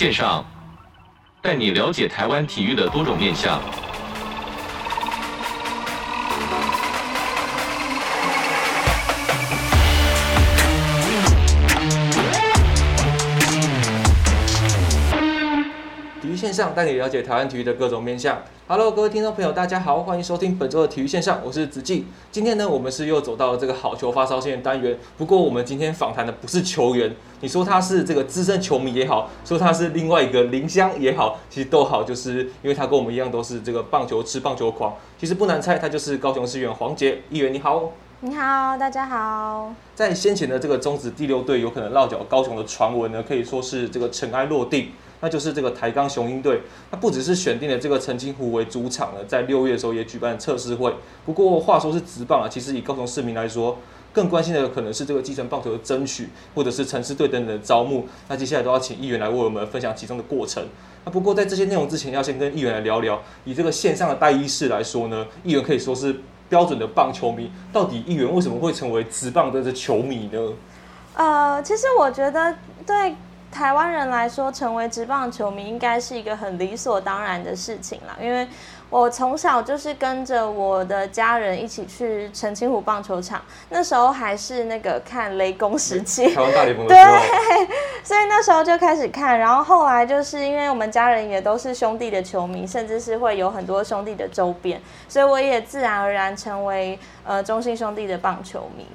线上，带你了解台湾体育的多种面向。上带你了解台湾体育的各种面向。Hello，各位听众朋友，大家好，欢迎收听本周的体育线上，我是子敬。今天呢，我们是又走到了这个好球发烧线单元。不过，我们今天访谈的不是球员，你说他是这个资深球迷也好，说他是另外一个林襄也好，其实都好，就是因为他跟我们一样都是这个棒球吃棒球狂。其实不难猜，他就是高雄市议员黄杰议员。你好，你好，大家好。在先前的这个中职第六队有可能落脚高雄的传闻呢，可以说是这个尘埃落定。那就是这个台钢雄鹰队，它不只是选定了这个澄清湖为主场了，在六月的时候也举办测试会。不过话说是职棒啊，其实以高雄市民来说，更关心的可能是这个基层棒球的争取，或者是城市队等等的招募。那接下来都要请议员来为我们分享其中的过程。那不过在这些内容之前，要先跟议员来聊聊，以这个线上的代议士来说呢，议员可以说是标准的棒球迷。到底议员为什么会成为职棒的球迷呢？呃，其实我觉得对。台湾人来说，成为职棒球迷应该是一个很理所当然的事情啦。因为我从小就是跟着我的家人一起去澄清湖棒球场，那时候还是那个看雷公时期，台湾大联盟对，所以那时候就开始看，然后后来就是因为我们家人也都是兄弟的球迷，甚至是会有很多兄弟的周边，所以我也自然而然成为呃中信兄弟的棒球迷。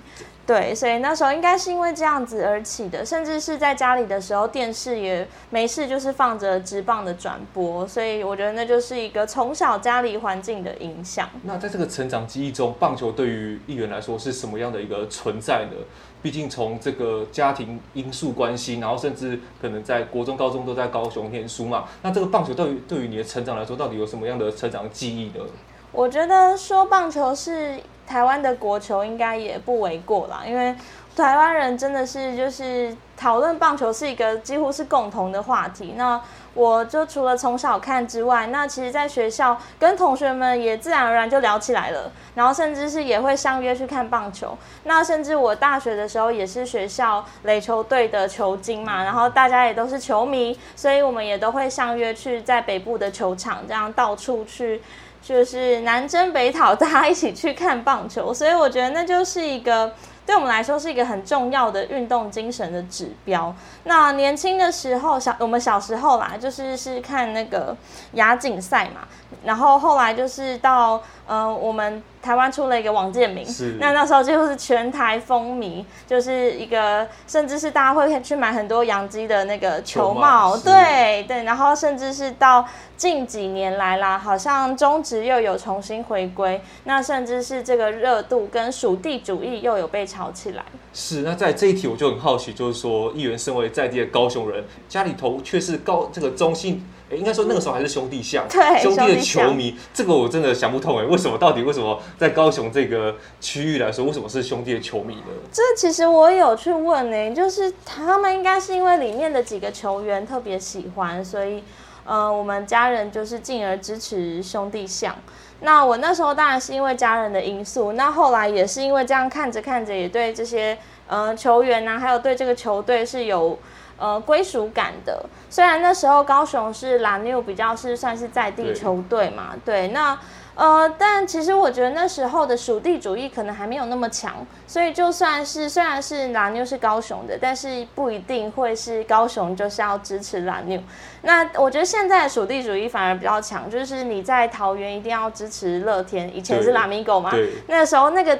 对，所以那时候应该是因为这样子而起的，甚至是在家里的时候，电视也没事，就是放着直棒的转播，所以我觉得那就是一个从小家里环境的影响。那在这个成长记忆中，棒球对于议员来说是什么样的一个存在呢？毕竟从这个家庭因素关系，然后甚至可能在国中、高中都在高雄念书嘛，那这个棒球对于对于你的成长来说，到底有什么样的成长记忆呢？我觉得说棒球是台湾的国球，应该也不为过啦，因为台湾人真的是就是讨论棒球是一个几乎是共同的话题。那我就除了从小看之外，那其实在学校跟同学们也自然而然就聊起来了，然后甚至是也会相约去看棒球。那甚至我大学的时候也是学校垒球队的球经嘛，然后大家也都是球迷，所以我们也都会相约去在北部的球场这样到处去。就是南征北讨，大家一起去看棒球，所以我觉得那就是一个对我们来说是一个很重要的运动精神的指标。那年轻的时候，小我们小时候啦，就是是看那个亚锦赛嘛，然后后来就是到呃我们。台湾出了一个王建民，那那时候就是全台风靡，就是一个甚至是大家会去买很多洋基的那个球帽，对对，然后甚至是到近几年来啦，好像中职又有重新回归，那甚至是这个热度跟属地主义又有被炒起来。是，那在这一题我就很好奇，就是说议员身为在地的高雄人，家里头却是高这个中信。应该说那个时候还是兄弟象，对兄弟的球迷，这个我真的想不通哎，为什么到底为什么在高雄这个区域来说，为什么是兄弟的球迷呢？这其实我有去问呢，就是他们应该是因为里面的几个球员特别喜欢，所以呃，我们家人就是进而支持兄弟象。那我那时候当然是因为家人的因素，那后来也是因为这样看着看着，也对这些呃球员啊，还有对这个球队是有。呃，归属感的。虽然那时候高雄是蓝牛比较是算是在地球队嘛，对，对，那呃，但其实我觉得那时候的属地主义可能还没有那么强，所以就算是虽然是蓝牛是高雄的，但是不一定会是高雄就是要支持蓝牛。那我觉得现在的属地主义反而比较强，就是你在桃园一定要支持乐天，以前是 Lamigo 嘛，那个时候那个。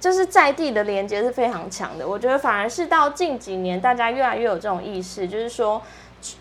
就是在地的连接是非常强的，我觉得反而是到近几年，大家越来越有这种意识，就是说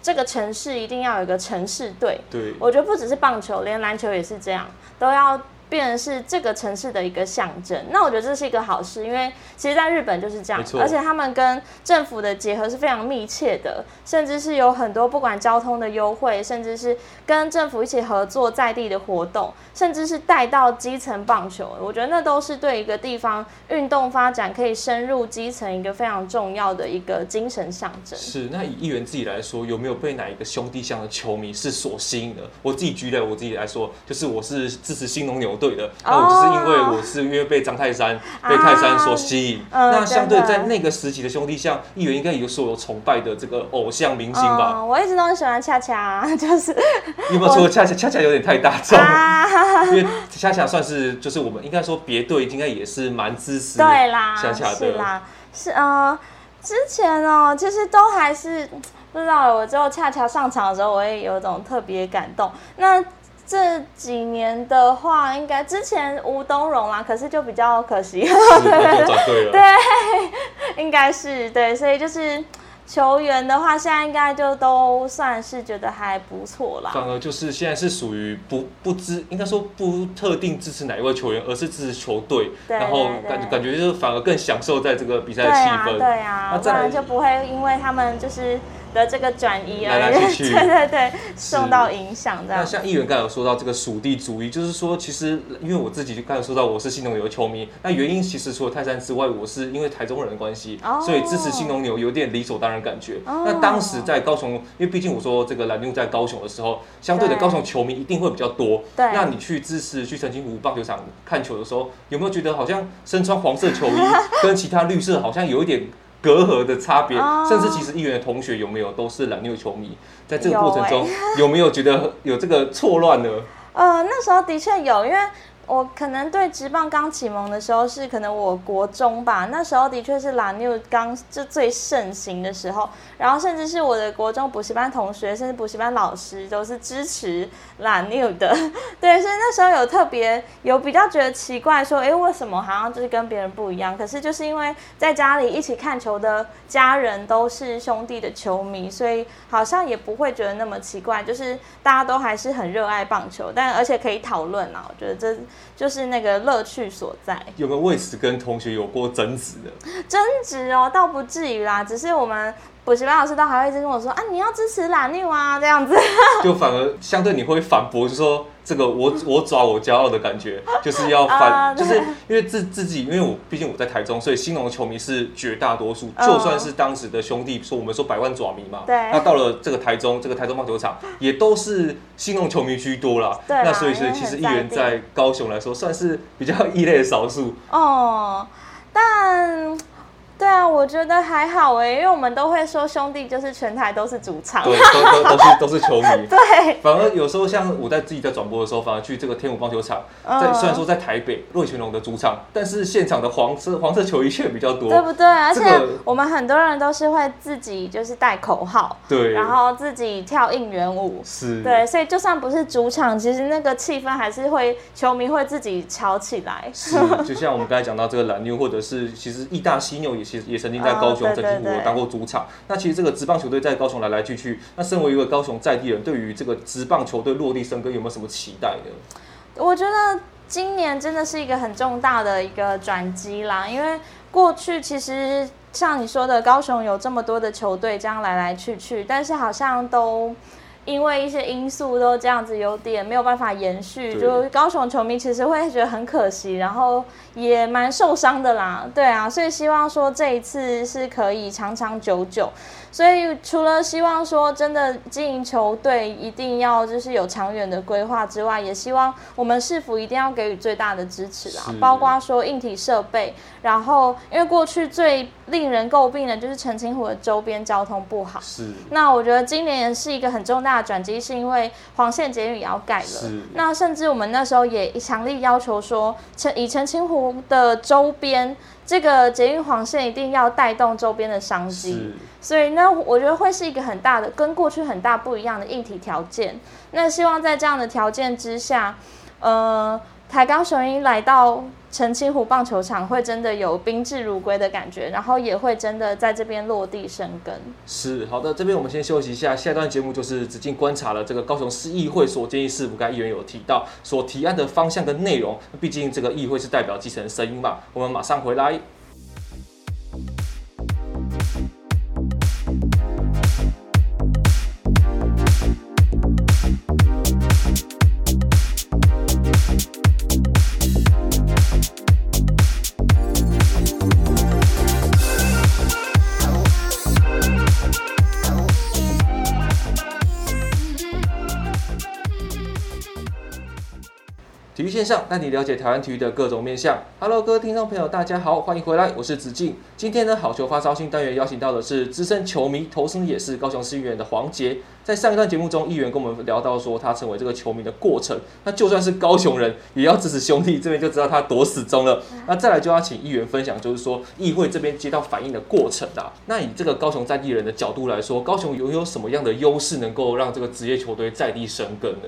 这个城市一定要有一个城市队。对，我觉得不只是棒球，连篮球也是这样，都要。变成是这个城市的一个象征，那我觉得这是一个好事，因为其实在日本就是这样，而且他们跟政府的结合是非常密切的，甚至是有很多不管交通的优惠，甚至是跟政府一起合作在地的活动，甚至是带到基层棒球，我觉得那都是对一个地方运动发展可以深入基层一个非常重要的一个精神象征。是，那以议员自己来说，有没有被哪一个兄弟象的球迷是所吸引的？我自己举例，我自己来说，就是我是支持新农牛。队的。那我就是因为我是因为被张泰山、被泰山所吸引。那相对在那个时期的兄弟像，议员应该有所有崇拜的这个偶像明星吧？我一直都很喜欢恰恰，就是有没有说恰恰恰恰有点太大众？因为恰恰算是就是我们应该说别队应该也是蛮支持对啦，恰恰的。啦，是呃，之前哦，其实都还是。不知道，我之后恰恰上场的时候，我也有一种特别感动。那这几年的话，应该之前吴东荣啦，可是就比较可惜，对，对，应该是对，所以就是。球员的话，现在应该就都算是觉得还不错啦。反而就是现在是属于不不支，应该说不特定支持哪一位球员，而是支持球队。然后感感觉就是反而更享受在这个比赛的气氛。对啊，那这样就不会因为他们就是的这个转移而来来去去，对对对，受到影响。这样。那像议员刚才有说到这个属地主义，就是说其实因为我自己就刚才说到我是新农牛的球迷，那原因其实除了泰山之外，我是因为台中人的关系，哦、所以支持新农牛有点理所当然。感觉，那当时在高雄，因为毕竟我说这个蓝牛在高雄的时候，相对的高雄球迷一定会比较多。对，那你去支持去澄清湖棒球场看球的时候，有没有觉得好像身穿黄色球衣 跟其他绿色好像有一点隔阂的差别？甚至其实议员的同学有没有都是蓝牛球迷？在这个过程中，有没有觉得有这个错乱呢？呃，那时候的确有，因为。我可能对职棒刚启蒙的时候是可能我国中吧，那时候的确是 La New 刚就最盛行的时候，然后甚至是我的国中补习班同学，甚至补习班老师都是支持 La New 的，对，所以那时候有特别有比较觉得奇怪，说，哎，为什么好像就是跟别人不一样？可是就是因为在家里一起看球的家人都是兄弟的球迷，所以好像也不会觉得那么奇怪，就是大家都还是很热爱棒球，但而且可以讨论啊，我觉得这。就是那个乐趣所在。有没有为此跟同学有过争执的？争执哦，倒不至于啦，只是我们。补习班老师都还会一直跟我说啊，你要支持蓝绿啊，这样子。就反而相对你会反驳，就说这个我我抓我骄傲的感觉，就是要反，uh, 就是因为自自己，因为我毕竟我在台中，所以兴农的球迷是绝大多数。Uh, 就算是当时的兄弟说我们说百万爪迷嘛，对。那到了这个台中，这个台中棒球场也都是兴农球迷居多啦。对。那所以所以其实议员在高雄来说算是比较异类的少数。哦，但。对啊，我觉得还好哎，因为我们都会说兄弟就是全台都是主场，对，都都都是都是球迷。对，反而有时候像我在自己在转播的时候，反而去这个天母棒球场，在虽然说在台北味全龙的主场，但是现场的黄色黄色球衣却比较多，对不对？而且我们很多人都是会自己就是带口号，对，然后自己跳应援舞，是，对，所以就算不是主场，其实那个气氛还是会球迷会自己吵起来。是，就像我们刚才讲到这个蓝妞，或者是其实义大犀牛也。其实也曾经在高雄澄清湖当过主场。那其实这个职棒球队在高雄来来去去，那身为一个高雄在地人，对于这个职棒球队落地生根有没有什么期待呢？我觉得今年真的是一个很重大的一个转机啦，因为过去其实像你说的，高雄有这么多的球队这样来来去去，但是好像都。因为一些因素都这样子有点没有办法延续，就高雄球迷其实会觉得很可惜，然后也蛮受伤的啦。对啊，所以希望说这一次是可以长长久久。所以除了希望说真的经营球队一定要就是有长远的规划之外，也希望我们市府一定要给予最大的支持啦，包括说硬体设备。然后因为过去最令人诟病的就是澄清湖的周边交通不好。是。那我觉得今年是一个很重大的转机，是因为黄线捷运也要盖了。是。那甚至我们那时候也强力要求说，澄以澄清湖的周边。这个捷运黄线一定要带动周边的商机，所以呢，我觉得会是一个很大的，跟过去很大不一样的硬体条件。那希望在这样的条件之下，呃。台高雄鹰来到澄清湖棒球场，会真的有宾至如归的感觉，然后也会真的在这边落地生根。是好的，这边我们先休息一下，下一段节目就是子敬观察了这个高雄市议会所建议市府，该议员有提到所提案的方向跟内容，毕竟这个议会是代表基层声音嘛，我们马上回来。上带你了解台湾体育的各种面向。Hello，各位听众朋友，大家好，欢迎回来，我是子敬。今天呢，好球发烧新单元邀请到的是资深球迷，投身也是高雄市议员的黄杰。在上一段节目中，议员跟我们聊到说他成为这个球迷的过程。那就算是高雄人，也要支持兄弟，这边就知道他多死忠了。那再来就要请议员分享，就是说议会这边接到反应的过程啊。那以这个高雄在地人的角度来说，高雄拥有什么样的优势，能够让这个职业球队在地生根呢？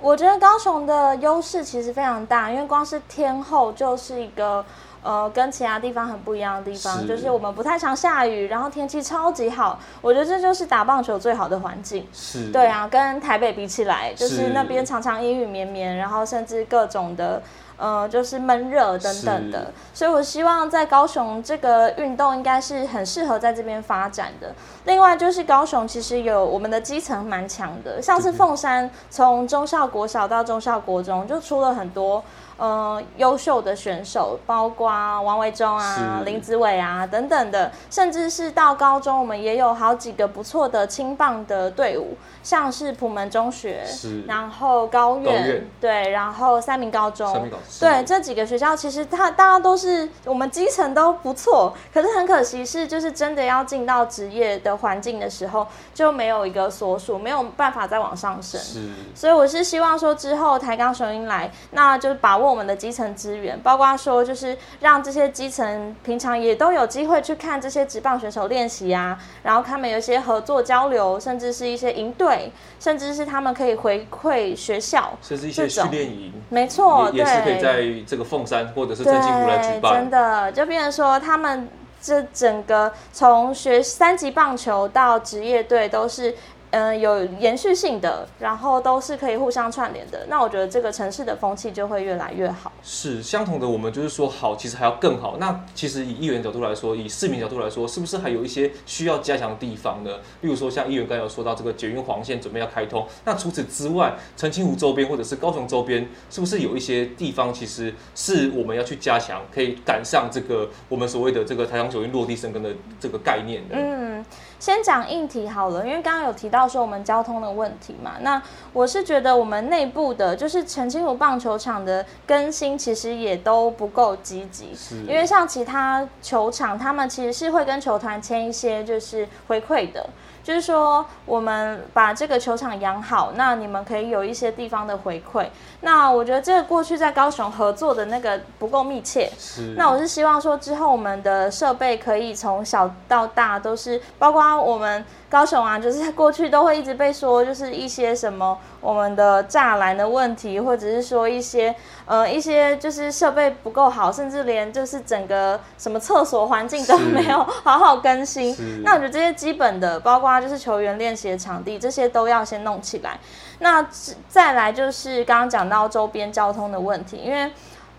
我觉得高雄的优势其实非常大，因为光是天后就是一个呃跟其他地方很不一样的地方，是就是我们不太常下雨，然后天气超级好，我觉得这就是打棒球最好的环境。是，对啊，跟台北比起来，就是那边常常阴雨绵绵，然后甚至各种的。呃，就是闷热等等的，所以我希望在高雄这个运动应该是很适合在这边发展的。另外就是高雄其实有我们的基层蛮强的，像是凤山从中校国小到中校国中就出了很多。呃，优秀的选手，包括王维忠啊、林子伟啊等等的，甚至是到高中，我们也有好几个不错的青棒的队伍，像是普门中学，是。然后高院，对，然后三民高中，对，这几个学校其实他大家都是我们基层都不错，可是很可惜是，就是真的要进到职业的环境的时候，就没有一个所属，没有办法再往上升，是，所以我是希望说之后台钢雄鹰来，那就把握。我们的基层资源，包括说就是让这些基层平常也都有机会去看这些职棒选手练习啊，然后他们有一些合作交流，甚至是一些营队，甚至是他们可以回馈学校，甚至一些训练营，没错，也是可以在这个凤山或者是澄清湖来举办。真的，就变成说他们这整个从学三级棒球到职业队都是。嗯、呃，有延续性的，然后都是可以互相串联的。那我觉得这个城市的风气就会越来越好。是相同的，我们就是说好，其实还要更好。那其实以议员角度来说，以市民角度来说，是不是还有一些需要加强的地方呢？例如说，像议员刚才有说到这个捷运黄线准备要开通，那除此之外，澄清湖周边或者是高雄周边，是不是有一些地方其实是我们要去加强，可以赶上这个我们所谓的这个台商九运落地生根的这个概念的？嗯。先讲硬体好了，因为刚刚有提到说我们交通的问题嘛，那我是觉得我们内部的，就是澄清湖棒球场的更新，其实也都不够积极。是，因为像其他球场，他们其实是会跟球团签一些就是回馈的。就是说，我们把这个球场养好，那你们可以有一些地方的回馈。那我觉得这个过去在高雄合作的那个不够密切。是。那我是希望说，之后我们的设备可以从小到大都是，包括我们。高雄啊，就是过去都会一直被说，就是一些什么我们的栅栏的问题，或者是说一些呃一些就是设备不够好，甚至连就是整个什么厕所环境都没有好好更新。那我觉得这些基本的，包括就是球员练习的场地，这些都要先弄起来。那再来就是刚刚讲到周边交通的问题，因为。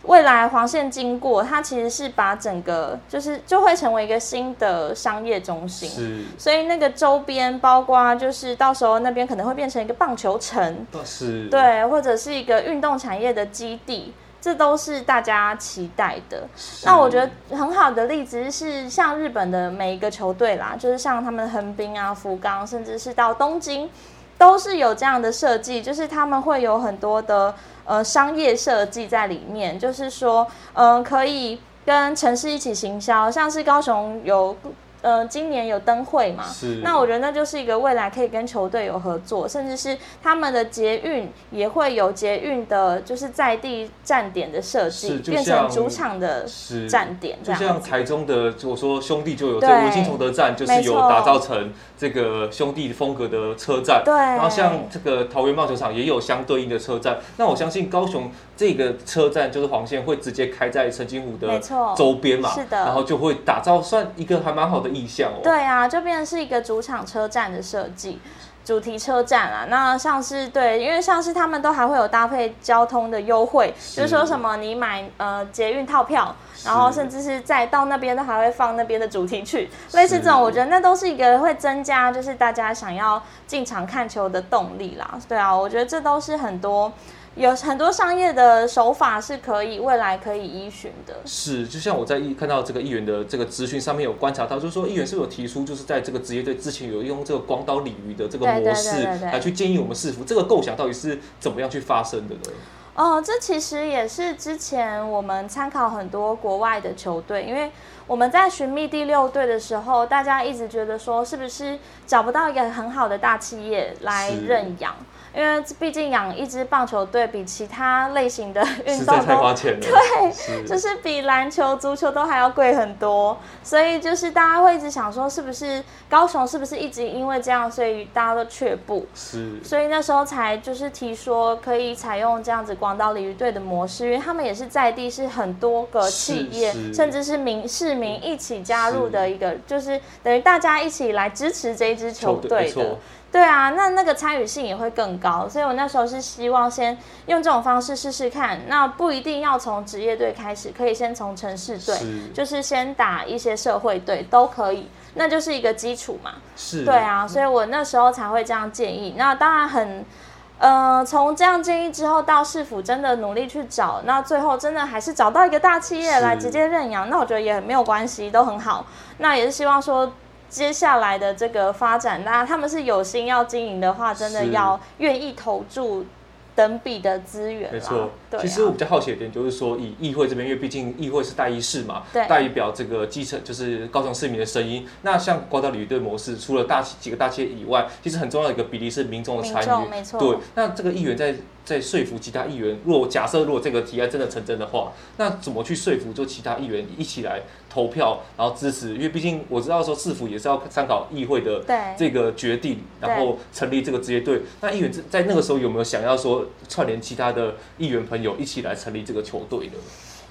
未来黄线经过，它其实是把整个就是就会成为一个新的商业中心，是，所以那个周边包括就是到时候那边可能会变成一个棒球城，是，对，或者是一个运动产业的基地，这都是大家期待的。那我觉得很好的例子是像日本的每一个球队啦，就是像他们横滨啊、福冈，甚至是到东京，都是有这样的设计，就是他们会有很多的。呃，商业设计在里面，就是说，嗯、呃，可以跟城市一起行销，像是高雄有。呃，今年有灯会嘛？是。那我觉得那就是一个未来可以跟球队有合作，甚至是他们的捷运也会有捷运的，就是在地站点的设计，变成主场的站点这样。就像台中的，我说兄弟就有这个文心崇德站，就是有打造成这个兄弟风格的车站。对。然后像这个桃园棒球场也有相对应的车站。那我相信高雄这个车站就是黄线会直接开在澄清湖的周边嘛？是的。然后就会打造算一个还蛮好的。意象哦，对啊，就变成是一个主场车站的设计，主题车站啦。那像是对，因为像是他们都还会有搭配交通的优惠，是就是说什么你买呃捷运套票，然后甚至是再到那边都还会放那边的主题曲，类似这种，我觉得那都是一个会增加就是大家想要进场看球的动力啦。对啊，我觉得这都是很多。有很多商业的手法是可以未来可以依循的。是，就像我在看到这个议员的这个资讯上面有观察到，就是说议员是有提出，就是在这个职业队之前有用这个广岛鲤鱼的这个模式来去建议我们市府，这个构想到底是怎么样去发生的呢？哦，这其实也是之前我们参考很多国外的球队，因为我们在寻觅第六队的时候，大家一直觉得说，是不是找不到一个很好的大企业来认养？因为毕竟养一支棒球队比其他类型的运动都 对，就是比篮球、足球都还要贵很多，所以就是大家会一直想说，是不是高雄是不是一直因为这样，所以大家都却步？是，所以那时候才就是提说可以采用这样子广岛鲤鱼队的模式，因为他们也是在地是很多个企业，甚至是民市民一起加入的一个，就是等于大家一起来支持这一支球队的。对啊，那那个参与性也会更高，所以我那时候是希望先用这种方式试试看，那不一定要从职业队开始，可以先从城市队，就是先打一些社会队都可以，那就是一个基础嘛。是，对啊，所以我那时候才会这样建议。那当然很，呃，从这样建议之后到市府真的努力去找，那最后真的还是找到一个大企业来直接认养，那我觉得也没有关系，都很好。那也是希望说。接下来的这个发展，那他们是有心要经营的话，真的要愿意投注等比的资源。没错，对啊。其实我比较好奇的点就是说，以议会这边，因为毕竟议会是代议士嘛，代表这个基层，就是高雄市民的声音。那像广岛鲤鱼队模式，除了大几个大企业以外，其实很重要的一个比例是民众的参与。没错，对。那这个议员在。在说服其他议员，如果假设如果这个提案真的成真的话，那怎么去说服就其他议员一起来投票，然后支持？因为毕竟我知道说市府也是要参考议会的这个决定，然后成立这个职业队。那议员在那个时候有没有想要说串联其他的议员朋友一起来成立这个球队呢？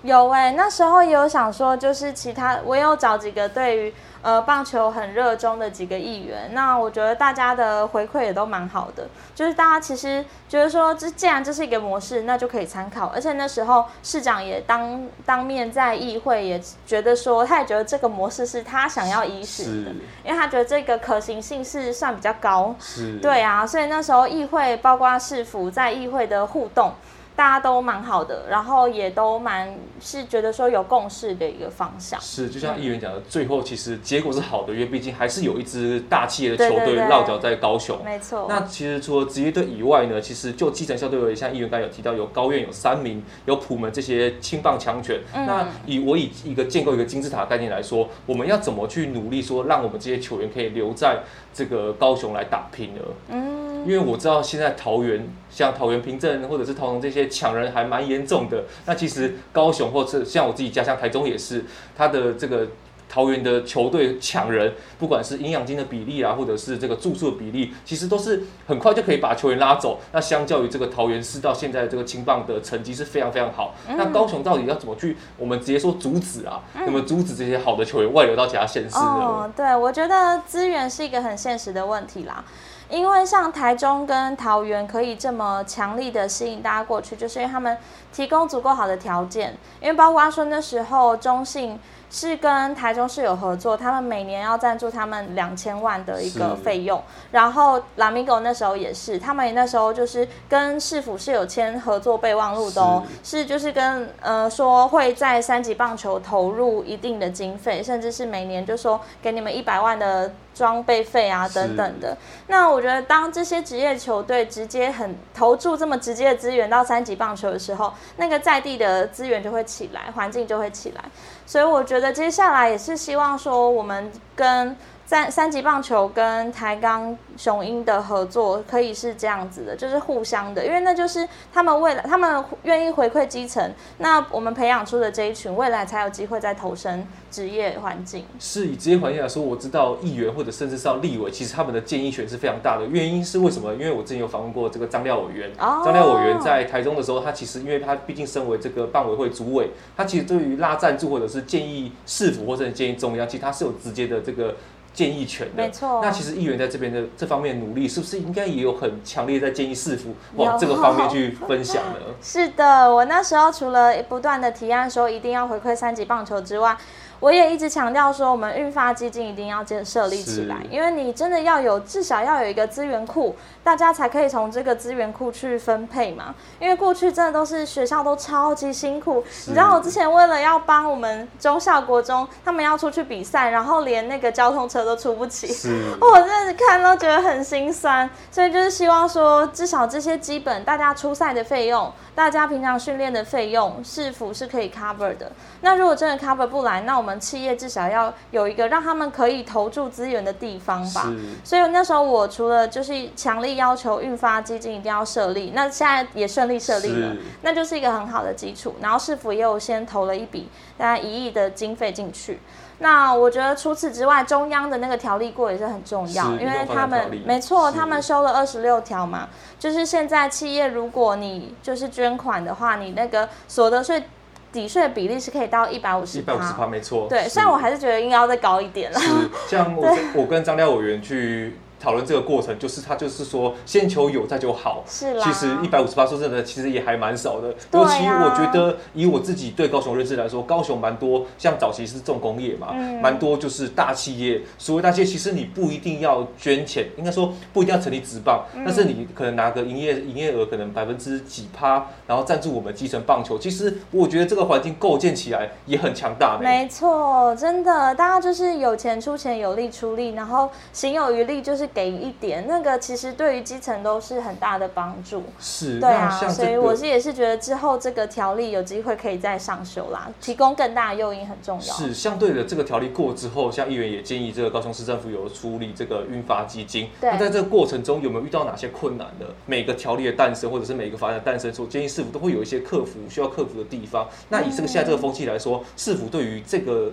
有哎、欸，那时候也有想说，就是其他我有找几个对于。呃，棒球很热衷的几个议员，那我觉得大家的回馈也都蛮好的，就是大家其实觉得说，这既然这是一个模式，那就可以参考。而且那时候市长也当当面在议会也觉得说，他也觉得这个模式是他想要移行的，因为他觉得这个可行性是算比较高。是，对啊，所以那时候议会包括市府在议会的互动。大家都蛮好的，然后也都蛮是觉得说有共识的一个方向。是，就像议员讲的，嗯，最后其实结果是好的，因为毕竟还是有一支大企业的球队落脚在高雄。没错。那其实除了职业队以外呢，其实就基层校队而言，像议员刚才有提到，有高院、有三名、有普门这些青棒强权。嗯。那以我以一个建构一个金字塔概念来说，我们要怎么去努力说，让我们这些球员可以留在这个高雄来打拼了？嗯。因为我知道现在桃园，像桃园平镇或者是桃园这些抢人还蛮严重的。那其实高雄或者像我自己家乡台中也是，他的这个桃园的球队抢人，不管是营养金的比例啊，或者是这个住宿的比例，其实都是很快就可以把球员拉走。那相较于这个桃园市到现在这个青棒的成绩是非常非常好。那高雄到底要怎么去？我们直接说阻止啊，那么阻止这些好的球员外流到其他县市呢？哦，对，我觉得资源是一个很现实的问题啦。因为像台中跟桃园可以这么强力的吸引大家过去，就是因为他们提供足够好的条件。因为包括说那时候中信是跟台中市有合作，他们每年要赞助他们两千万的一个费用。然后拉米狗那时候也是，他们那时候就是跟市府是有签合作备忘录的哦，是就是跟呃说会在三级棒球投入一定的经费，甚至是每年就说给你们一百万的。装备费啊等等的，那我觉得当这些职业球队直接很投注这么直接的资源到三级棒球的时候，那个在地的资源就会起来，环境就会起来，所以我觉得接下来也是希望说我们跟。三三级棒球跟台钢雄鹰的合作可以是这样子的，就是互相的，因为那就是他们未来他们愿意回馈基层，那我们培养出的这一群未来才有机会再投身职业环境。是以职业环境来说，我知道议员或者甚至是到立委，其实他们的建议权是非常大的。原因是为什么？因为我之前有访问过这个张廖委员，张廖委员在台中的时候，他其实因为他毕竟身为这个办委会主委，他其实对于拉赞助或者是建议市府或者建议中央，其实他是有直接的这个。建议权的，没错。那其实议员在这边的这方面努力，是不是应该也有很强烈在建议市府往这个方面去分享呢？是的，我那时候除了不断的提案说一定要回馈三级棒球之外，我也一直强调说，我们运发基金一定要建设立起来，因为你真的要有至少要有一个资源库，大家才可以从这个资源库去分配嘛。因为过去真的都是学校都超级辛苦，你知道我之前为了要帮我们中校国中，他们要出去比赛，然后连那个交通车都出不起，我真的看都觉得很心酸。所以就是希望说，至少这些基本大家出赛的费用，大家平常训练的费用，是否是可以 cover 的。那如果真的 cover 不来，那我们企业至少要有一个让他们可以投注资源的地方吧。所以那时候我除了就是强力要求运发基金一定要设立，那现在也顺利设立了，那就是一个很好的基础。然后市府也有先投了一笔大概一亿的经费进去。那我觉得除此之外，中央的那个条例过也是很重要，因为他们没错，他们修了二十六条嘛，就是现在企业如果你就是捐款的话，你那个所得税抵税的比例是可以到一百五十，一百五十趴，没错。对，虽然我还是觉得应该要再高一点了。是，像我我跟张廖委员去。讨论这个过程，就是他就是说，先求有，再求好。是啦。其实一百五十八，说真的，其实也还蛮少的。尤其我觉得，以我自己对高雄认识来说，高雄蛮多，像早期是重工业嘛，蛮、嗯、多就是大企业。所谓大企业，其实你不一定要捐钱，应该说不一定要成立职棒，嗯、但是你可能拿个营业营业额可能百分之几趴，然后赞助我们基层棒球。其实我觉得这个环境构建起来也很强大。没错，真的，大家就是有钱出钱，有力出力，然后行有余力就是。给一点，那个其实对于基层都是很大的帮助。是，对啊，所以我是也是觉得之后这个条例有机会可以再上修啦，提供更大的诱因很重要。是，相对的这个条例过之后，像议员也建议这个高雄市政府有处理这个运发基金。对。那在这个过程中有没有遇到哪些困难的？每个条例的诞生，或者是每个法案的诞生，所建议市府都会有一些克服需要克服的地方。那以这个现在这个风气来说，市府对于这个。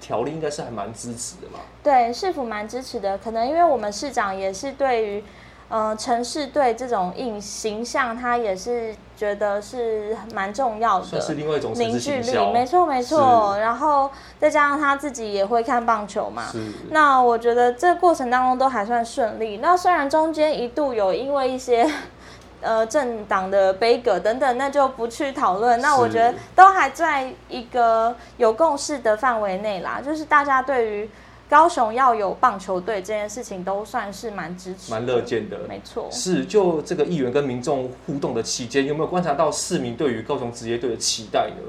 条例应该是还蛮支持的嘛？对，市府蛮支持的。可能因为我们市长也是对于，呃，城市对这种印形象，他也是觉得是蛮重要的，算是另外一种凝聚力。没错，没错。然后再加上他自己也会看棒球嘛，那我觉得这个过程当中都还算顺利。那虽然中间一度有因为一些。呃，政党的杯葛等等，那就不去讨论。那我觉得都还在一个有共识的范围内啦，就是大家对于高雄要有棒球队这件事情都算是蛮支持、蛮乐见的。没错，是就这个议员跟民众互动的期间，有没有观察到市民对于高雄职业队的期待呢？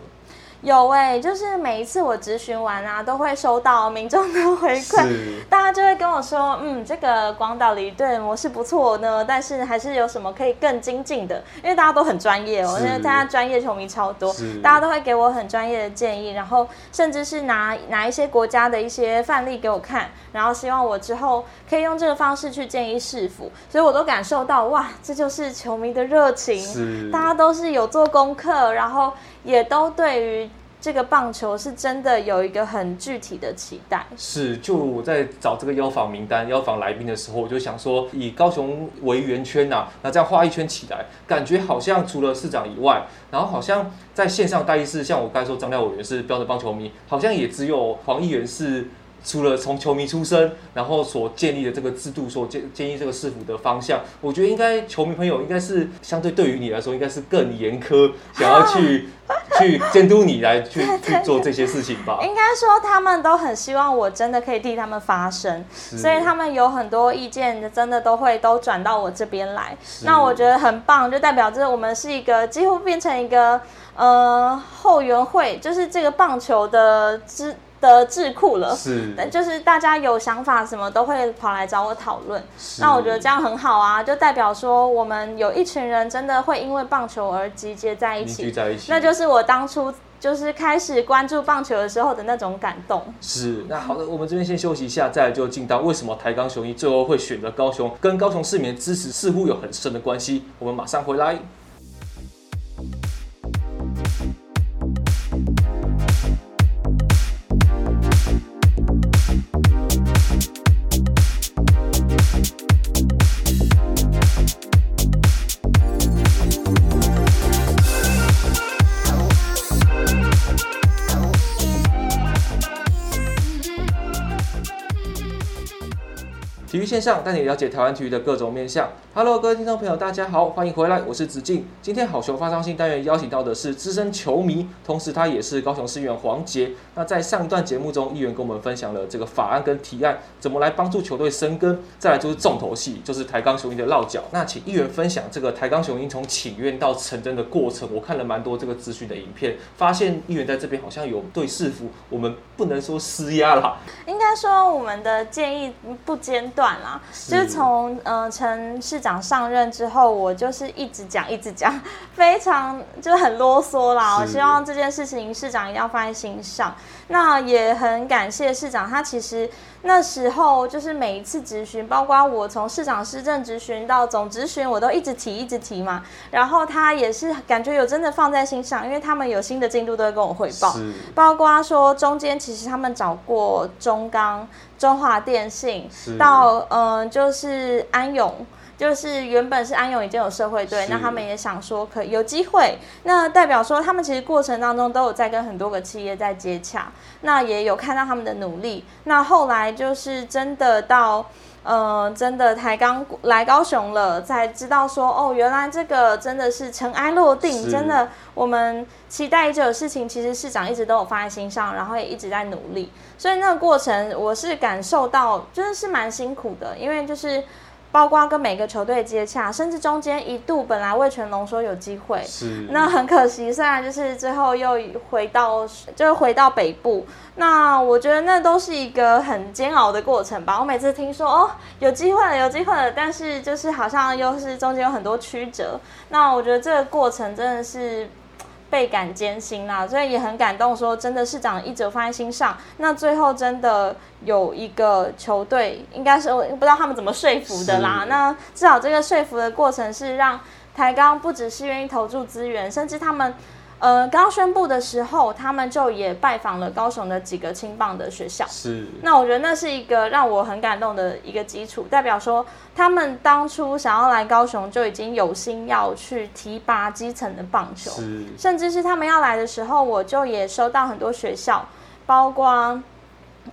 有哎、欸，就是每一次我咨询完啊，都会收到民众的回馈，大家就会跟我说，嗯，这个广岛离队模式不错呢，但是还是有什么可以更精进的，因为大家都很专业哦，因为大家专业球迷超多，大家都会给我很专业的建议，然后甚至是拿拿一些国家的一些范例给我看，然后希望我之后可以用这个方式去建议市府，所以我都感受到哇，这就是球迷的热情，大家都是有做功课，然后也都对于。这个棒球是真的有一个很具体的期待。是，就我在找这个邀访名单、邀访来宾的时候，我就想说，以高雄为圆圈呐、那这样画一圈起来，感觉好像除了市长以外，然后好像在线上大意是像我刚才说张廖委员是标准棒球迷，好像也只有黄议员是。除了从球迷出身，然后所建立的这个制度，所建建议这个市府的方向，我觉得应该球迷朋友应该是相对对于你来说，应该是更严苛，想要去 去监督你来去去做这些事情吧。应该说他们都很希望我真的可以替他们发声，所以他们有很多意见，真的都会都转到我这边来。那我觉得很棒，就代表着我们是一个几乎变成一个呃后援会，就是这个棒球的之。的智库了，是，就是大家有想法什么都会跑来找我讨论，那我觉得这样很好啊，就代表说我们有一群人真的会因为棒球而集结在一起，聚在一起，那就是我当初就是开始关注棒球的时候的那种感动。是，那好的，我们这边先休息一下，再来就进到为什么台钢雄鹰最后会选择高雄，跟高雄市民的支持似乎有很深的关系，我们马上回来。线线上带你了解台湾体育的各种面向。Hello，各位听众朋友，大家好，欢迎回来，我是子敬。今天好球发烧星单元邀请到的是资深球迷，同时他也是高雄市议员黄杰。那在上一段节目中，议员跟我们分享了这个法案跟提案怎么来帮助球队生根。再来就是重头戏，就是台钢雄鹰的落脚。那请议员分享这个台钢雄鹰从请愿到成真的过程。我看了蛮多这个资讯的影片，发现议员在这边好像有对市府，我们不能说施压啦，应该说我们的建议不间断了啦，是就是从呃陈市长。上任之后，我就是一直讲，一直讲，非常就很啰嗦啦。我希望这件事情市长一定要放在心上。那也很感谢市长，他其实那时候就是每一次质询，包括我从市长施政质询到总质询，我都一直提，一直提嘛。然后他也是感觉有真的放在心上，因为他们有新的进度都会跟我汇报，包括说中间其实他们找过中钢、中华电信，到嗯、呃、就是安永。就是原本是安永已经有社会队，那他们也想说可有机会，那代表说他们其实过程当中都有在跟很多个企业在接洽，那也有看到他们的努力。那后来就是真的到，呃，真的台钢来高雄了，才知道说哦，原来这个真的是尘埃落定，真的我们期待已久的事情，其实市长一直都有放在心上，然后也一直在努力。所以那个过程我是感受到，真的是蛮辛苦的，因为就是。包括跟每个球队接洽，甚至中间一度本来魏全龙说有机会，是那很可惜，虽然就是最后又回到就是回到北部，那我觉得那都是一个很煎熬的过程吧。我每次听说哦有机会了有机会了，但是就是好像又是中间有很多曲折，那我觉得这个过程真的是。倍感艰辛啦，所以也很感动。说真的，市长一直放在心上。那最后真的有一个球队，应该是我不知道他们怎么说服的啦。那至少这个说服的过程是让台钢不只是愿意投注资源，甚至他们。呃，刚宣布的时候，他们就也拜访了高雄的几个青棒的学校。是，那我觉得那是一个让我很感动的一个基础，代表说他们当初想要来高雄就已经有心要去提拔基层的棒球，是，甚至是他们要来的时候，我就也收到很多学校，包括。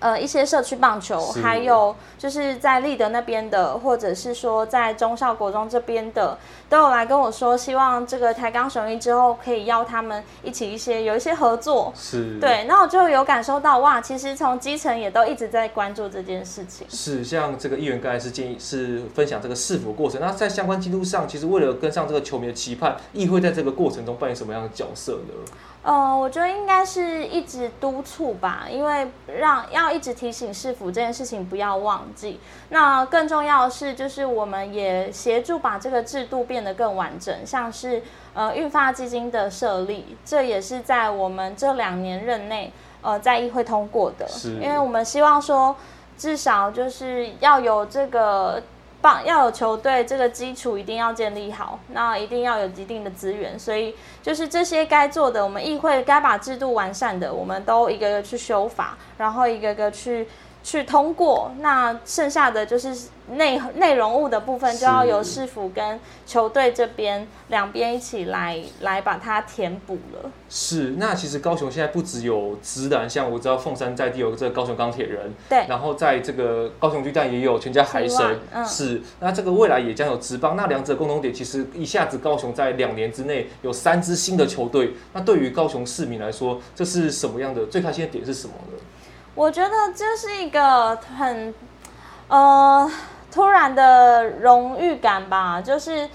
呃，一些社区棒球，还有就是在立德那边的，或者是说在中校国中这边的，都有来跟我说，希望这个台钢雄鹰之后可以邀他们一起一些有一些合作。是，对，那我就有感受到哇，其实从基层也都一直在关注这件事情。是，像这个议员刚才是建议是分享这个市府过程，那在相关进度上，其实为了跟上这个球迷的期盼，议会在这个过程中扮演什么样的角色呢？呃，我觉得应该是一直督促吧，因为让要一直提醒市府这件事情不要忘记。那更重要的是，就是我们也协助把这个制度变得更完整，像是呃运发基金的设立，这也是在我们这两年任内呃在议会通过的，因为我们希望说至少就是要有这个。棒要有球队，这个基础一定要建立好，那一定要有一定的资源，所以就是这些该做的，我们议会该把制度完善的，我们都一个个去修法，然后一个个去。去通过，那剩下的就是内内容物的部分，就要由市府跟球队这边两边一起来来把它填补了。是，那其实高雄现在不只有直男，像我知道凤山在地有这个高雄钢铁人，对，然后在这个高雄巨蛋也有全家海神，嗯，是，那这个未来也将有职棒，那两者共同点其实一下子高雄在两年之内有三支新的球队，那对于高雄市民来说，这是什么样的？最开心的点是什么呢？我觉得这是一个很，呃，突然的荣誉感吧。就是，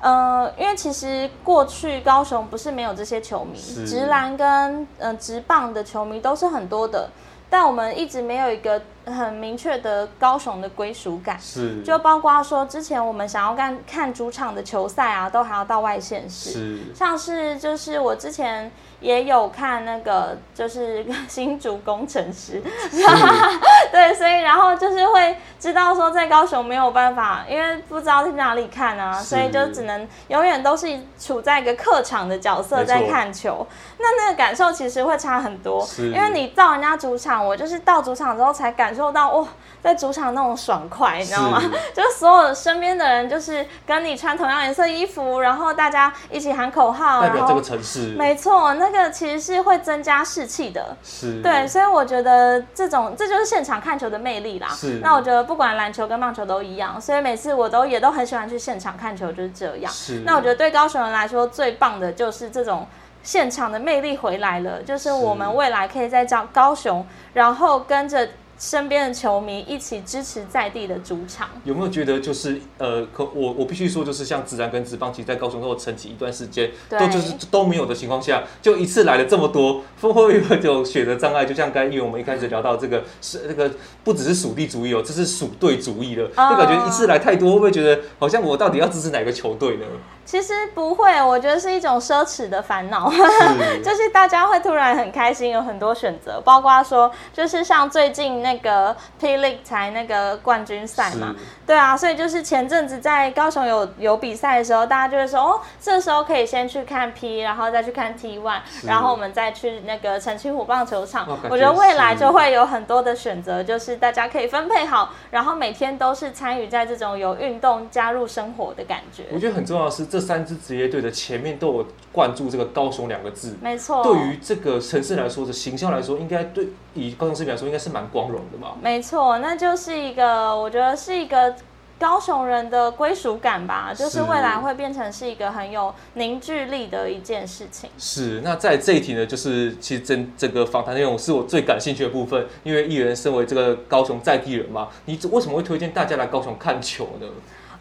呃，因为其实过去高雄不是没有这些球迷，直篮跟呃直棒的球迷都是很多的，但我们一直没有一个很明确的高雄的归属感。是，就包括说之前我们想要看看主场的球赛啊，都还要到外县市。是，像是就是我之前。也有看那个，就是 新竹工程师，对，所以然后就是会知道说在高雄没有办法，因为不知道去哪里看啊，所以就只能永远都是处在一个客场的角色在看球，那那个感受其实会差很多，因为你到人家主场，我就是到主场之后才感感受到哇，在主场那种爽快，你知道吗？就是所有身边的人，就是跟你穿同样颜色衣服，然后大家一起喊口号，代表这个城市。没错，那个其实是会增加士气的。是。对，所以我觉得这种这就是现场看球的魅力啦。是。那我觉得不管篮球跟棒球都一样，所以每次我都也都很喜欢去现场看球，就是这样。是。那我觉得对高雄人来说最棒的就是这种。现场的魅力回来了，就是我们未来可以在高高雄，然后跟着身边的球迷一起支持在地的主场。有没有觉得就是呃，可我我必须说，就是像自然跟职棒，其实在高雄都有沉寂一段时间，都就是都没有的情况下，就一次来了这么多，会不会有选择障碍？就像刚才因为我们一开始聊到这个是那个不只是属地主义哦，这是属队主义了，就感觉一次来太多，会不会觉得好像我到底要支持哪个球队呢？其实不会，我觉得是一种奢侈的烦恼，就是大家会突然很开心，有很多选择，包括说，就是像最近那个 P League 才那个冠军赛嘛，对啊，所以就是前阵子在高雄有有比赛的时候，大家就会说，哦，这时候可以先去看 P，然后再去看 T One，然后我们再去那个澄清湖棒球场。我觉得未来就会有很多的选择，就是大家可以分配好，然后每天都是参与在这种有运动加入生活的感觉。我觉得很重要的是。这三支职业队的前面都有灌注这个高雄两个字，没错。对于这个城市来说的形象来说，应该对以高雄市民来说，应该是蛮光荣没错，那就是一个，我觉得是一个高雄人的归属感吧，就是未来会变成是一个很有凝聚力的一件事情。是。那在这一题呢，就是其实整整个访谈内容是我最感兴趣的部分，因为议员身为这个高雄在地人嘛，你为什么会推荐大家来高雄看球呢？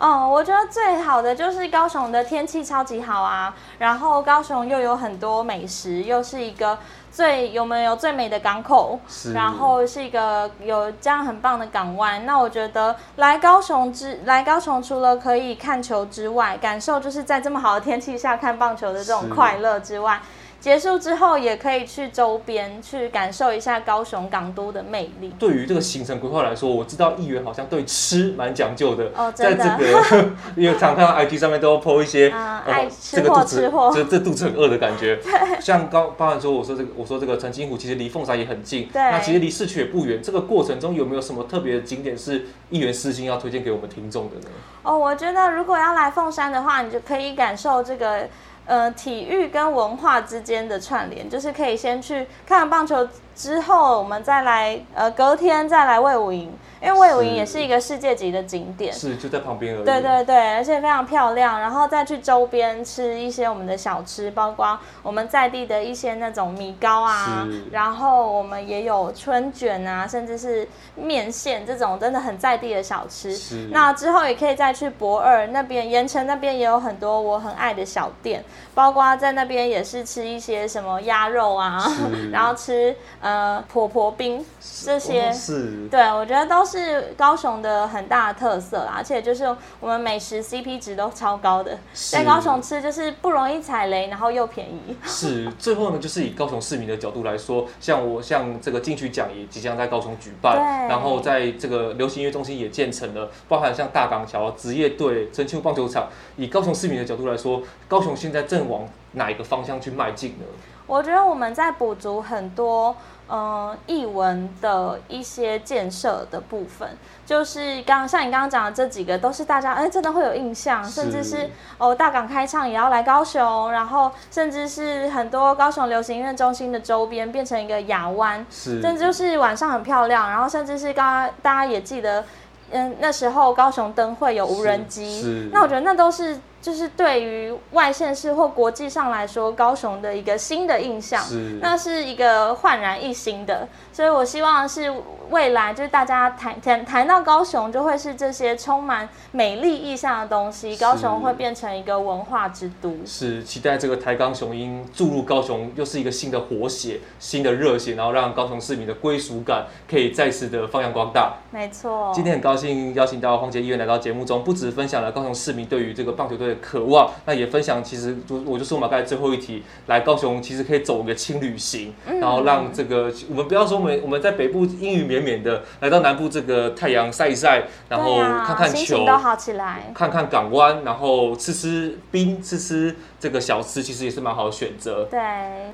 哦，我觉得最好的就是高雄的天气超级好啊，然后高雄又有很多美食，又是一个最有没有最美的港口，然后是一个有这样很棒的港湾。那我觉得来高雄之来高雄，除了可以看球之外，感受就是在这么好的天气下看棒球的这种快乐之外。结束之后，也可以去周边去感受一下高雄港都的魅力。对于这个行程规划来说，我知道议员好像对吃蛮讲究的。哦，真的。在这个，因为常看到 IG 上面都要 po 一些，啊、爱吃货吃货，这这肚子很饿的感觉。对。像刚包含说，我说这个，我说这个澄清湖其实离凤山也很近。对。那其实离市区也不远。这个过程中有没有什么特别的景点是议员私心要推荐给我们听众的呢？哦，我觉得如果要来凤山的话，你就可以感受这个。呃，体育跟文化之间的串联，就是可以先去看棒球之后，我们再来，呃，隔天再来魏武营。因为魏武营也是一个世界级的景点，是，就在旁边而已。对对对，而且非常漂亮，然后再去周边吃一些我们的小吃，包括我们在地的一些那种米糕啊，然后我们也有春卷啊，甚至是面线这种真的很在地的小吃。是。那之后也可以再去博尔那边，盐城那边也有很多我很爱的小店，包括在那边也是吃一些什么鸭肉啊，然后吃呃婆婆冰这些。是。对，我觉得都是。高雄的很大的特色啦，而且就是我们美食 CP 值都超高的，在高雄吃就是不容易踩雷，然后又便宜。是，最后呢，就是以高雄市民的角度来说，像我像这个金曲奖也即将在高雄举办，然后在这个流行音乐中心也建成了，包含像大港桥职业队、澄清棒球场，以高雄市民的角度来说，高雄现在正往哪一个方向去迈进呢？我觉得我们在补足很多。嗯，艺文的一些建设的部分，就是刚像你刚刚讲的这几个，都是大家哎真的会有印象，甚至是哦大港开唱也要来高雄，然后甚至是很多高雄流行音乐中心的周边变成一个亚湾，甚至就是晚上很漂亮，然后甚至是刚刚大家也记得，嗯那时候高雄灯会有无人机，那我觉得那都是。就是对于外县市或国际上来说，高雄的一个新的印象，是那是一个焕然一新的。所以我希望是未来，就是大家谈谈谈到高雄，就会是这些充满美丽意象的东西。高雄会变成一个文化之都。是期待这个台钢雄鹰注入高雄，又是一个新的活血、新的热血，然后让高雄市民的归属感可以再次的发扬光大。没错。今天很高兴邀请到黄杰议员来到节目中，不止分享了高雄市民对于这个棒球队。的渴望。那也分享，其实就我就是我们刚才最后一题，来高雄其实可以走一个轻旅行，嗯、然后让这个我们不要说我们我们在北部阴雨绵绵的，来到南部这个太阳晒一晒，然后看看球，都好起来，看看港湾，然后吃吃冰，吃吃这个小吃，其实也是蛮好的选择。对，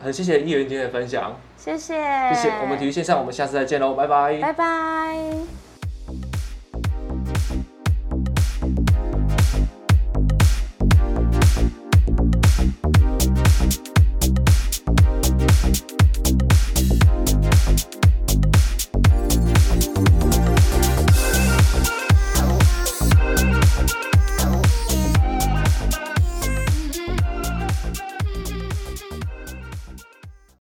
很谢谢议员今天的分享，谢谢，谢谢我们体育线上，我们下次再见喽，拜拜，拜拜。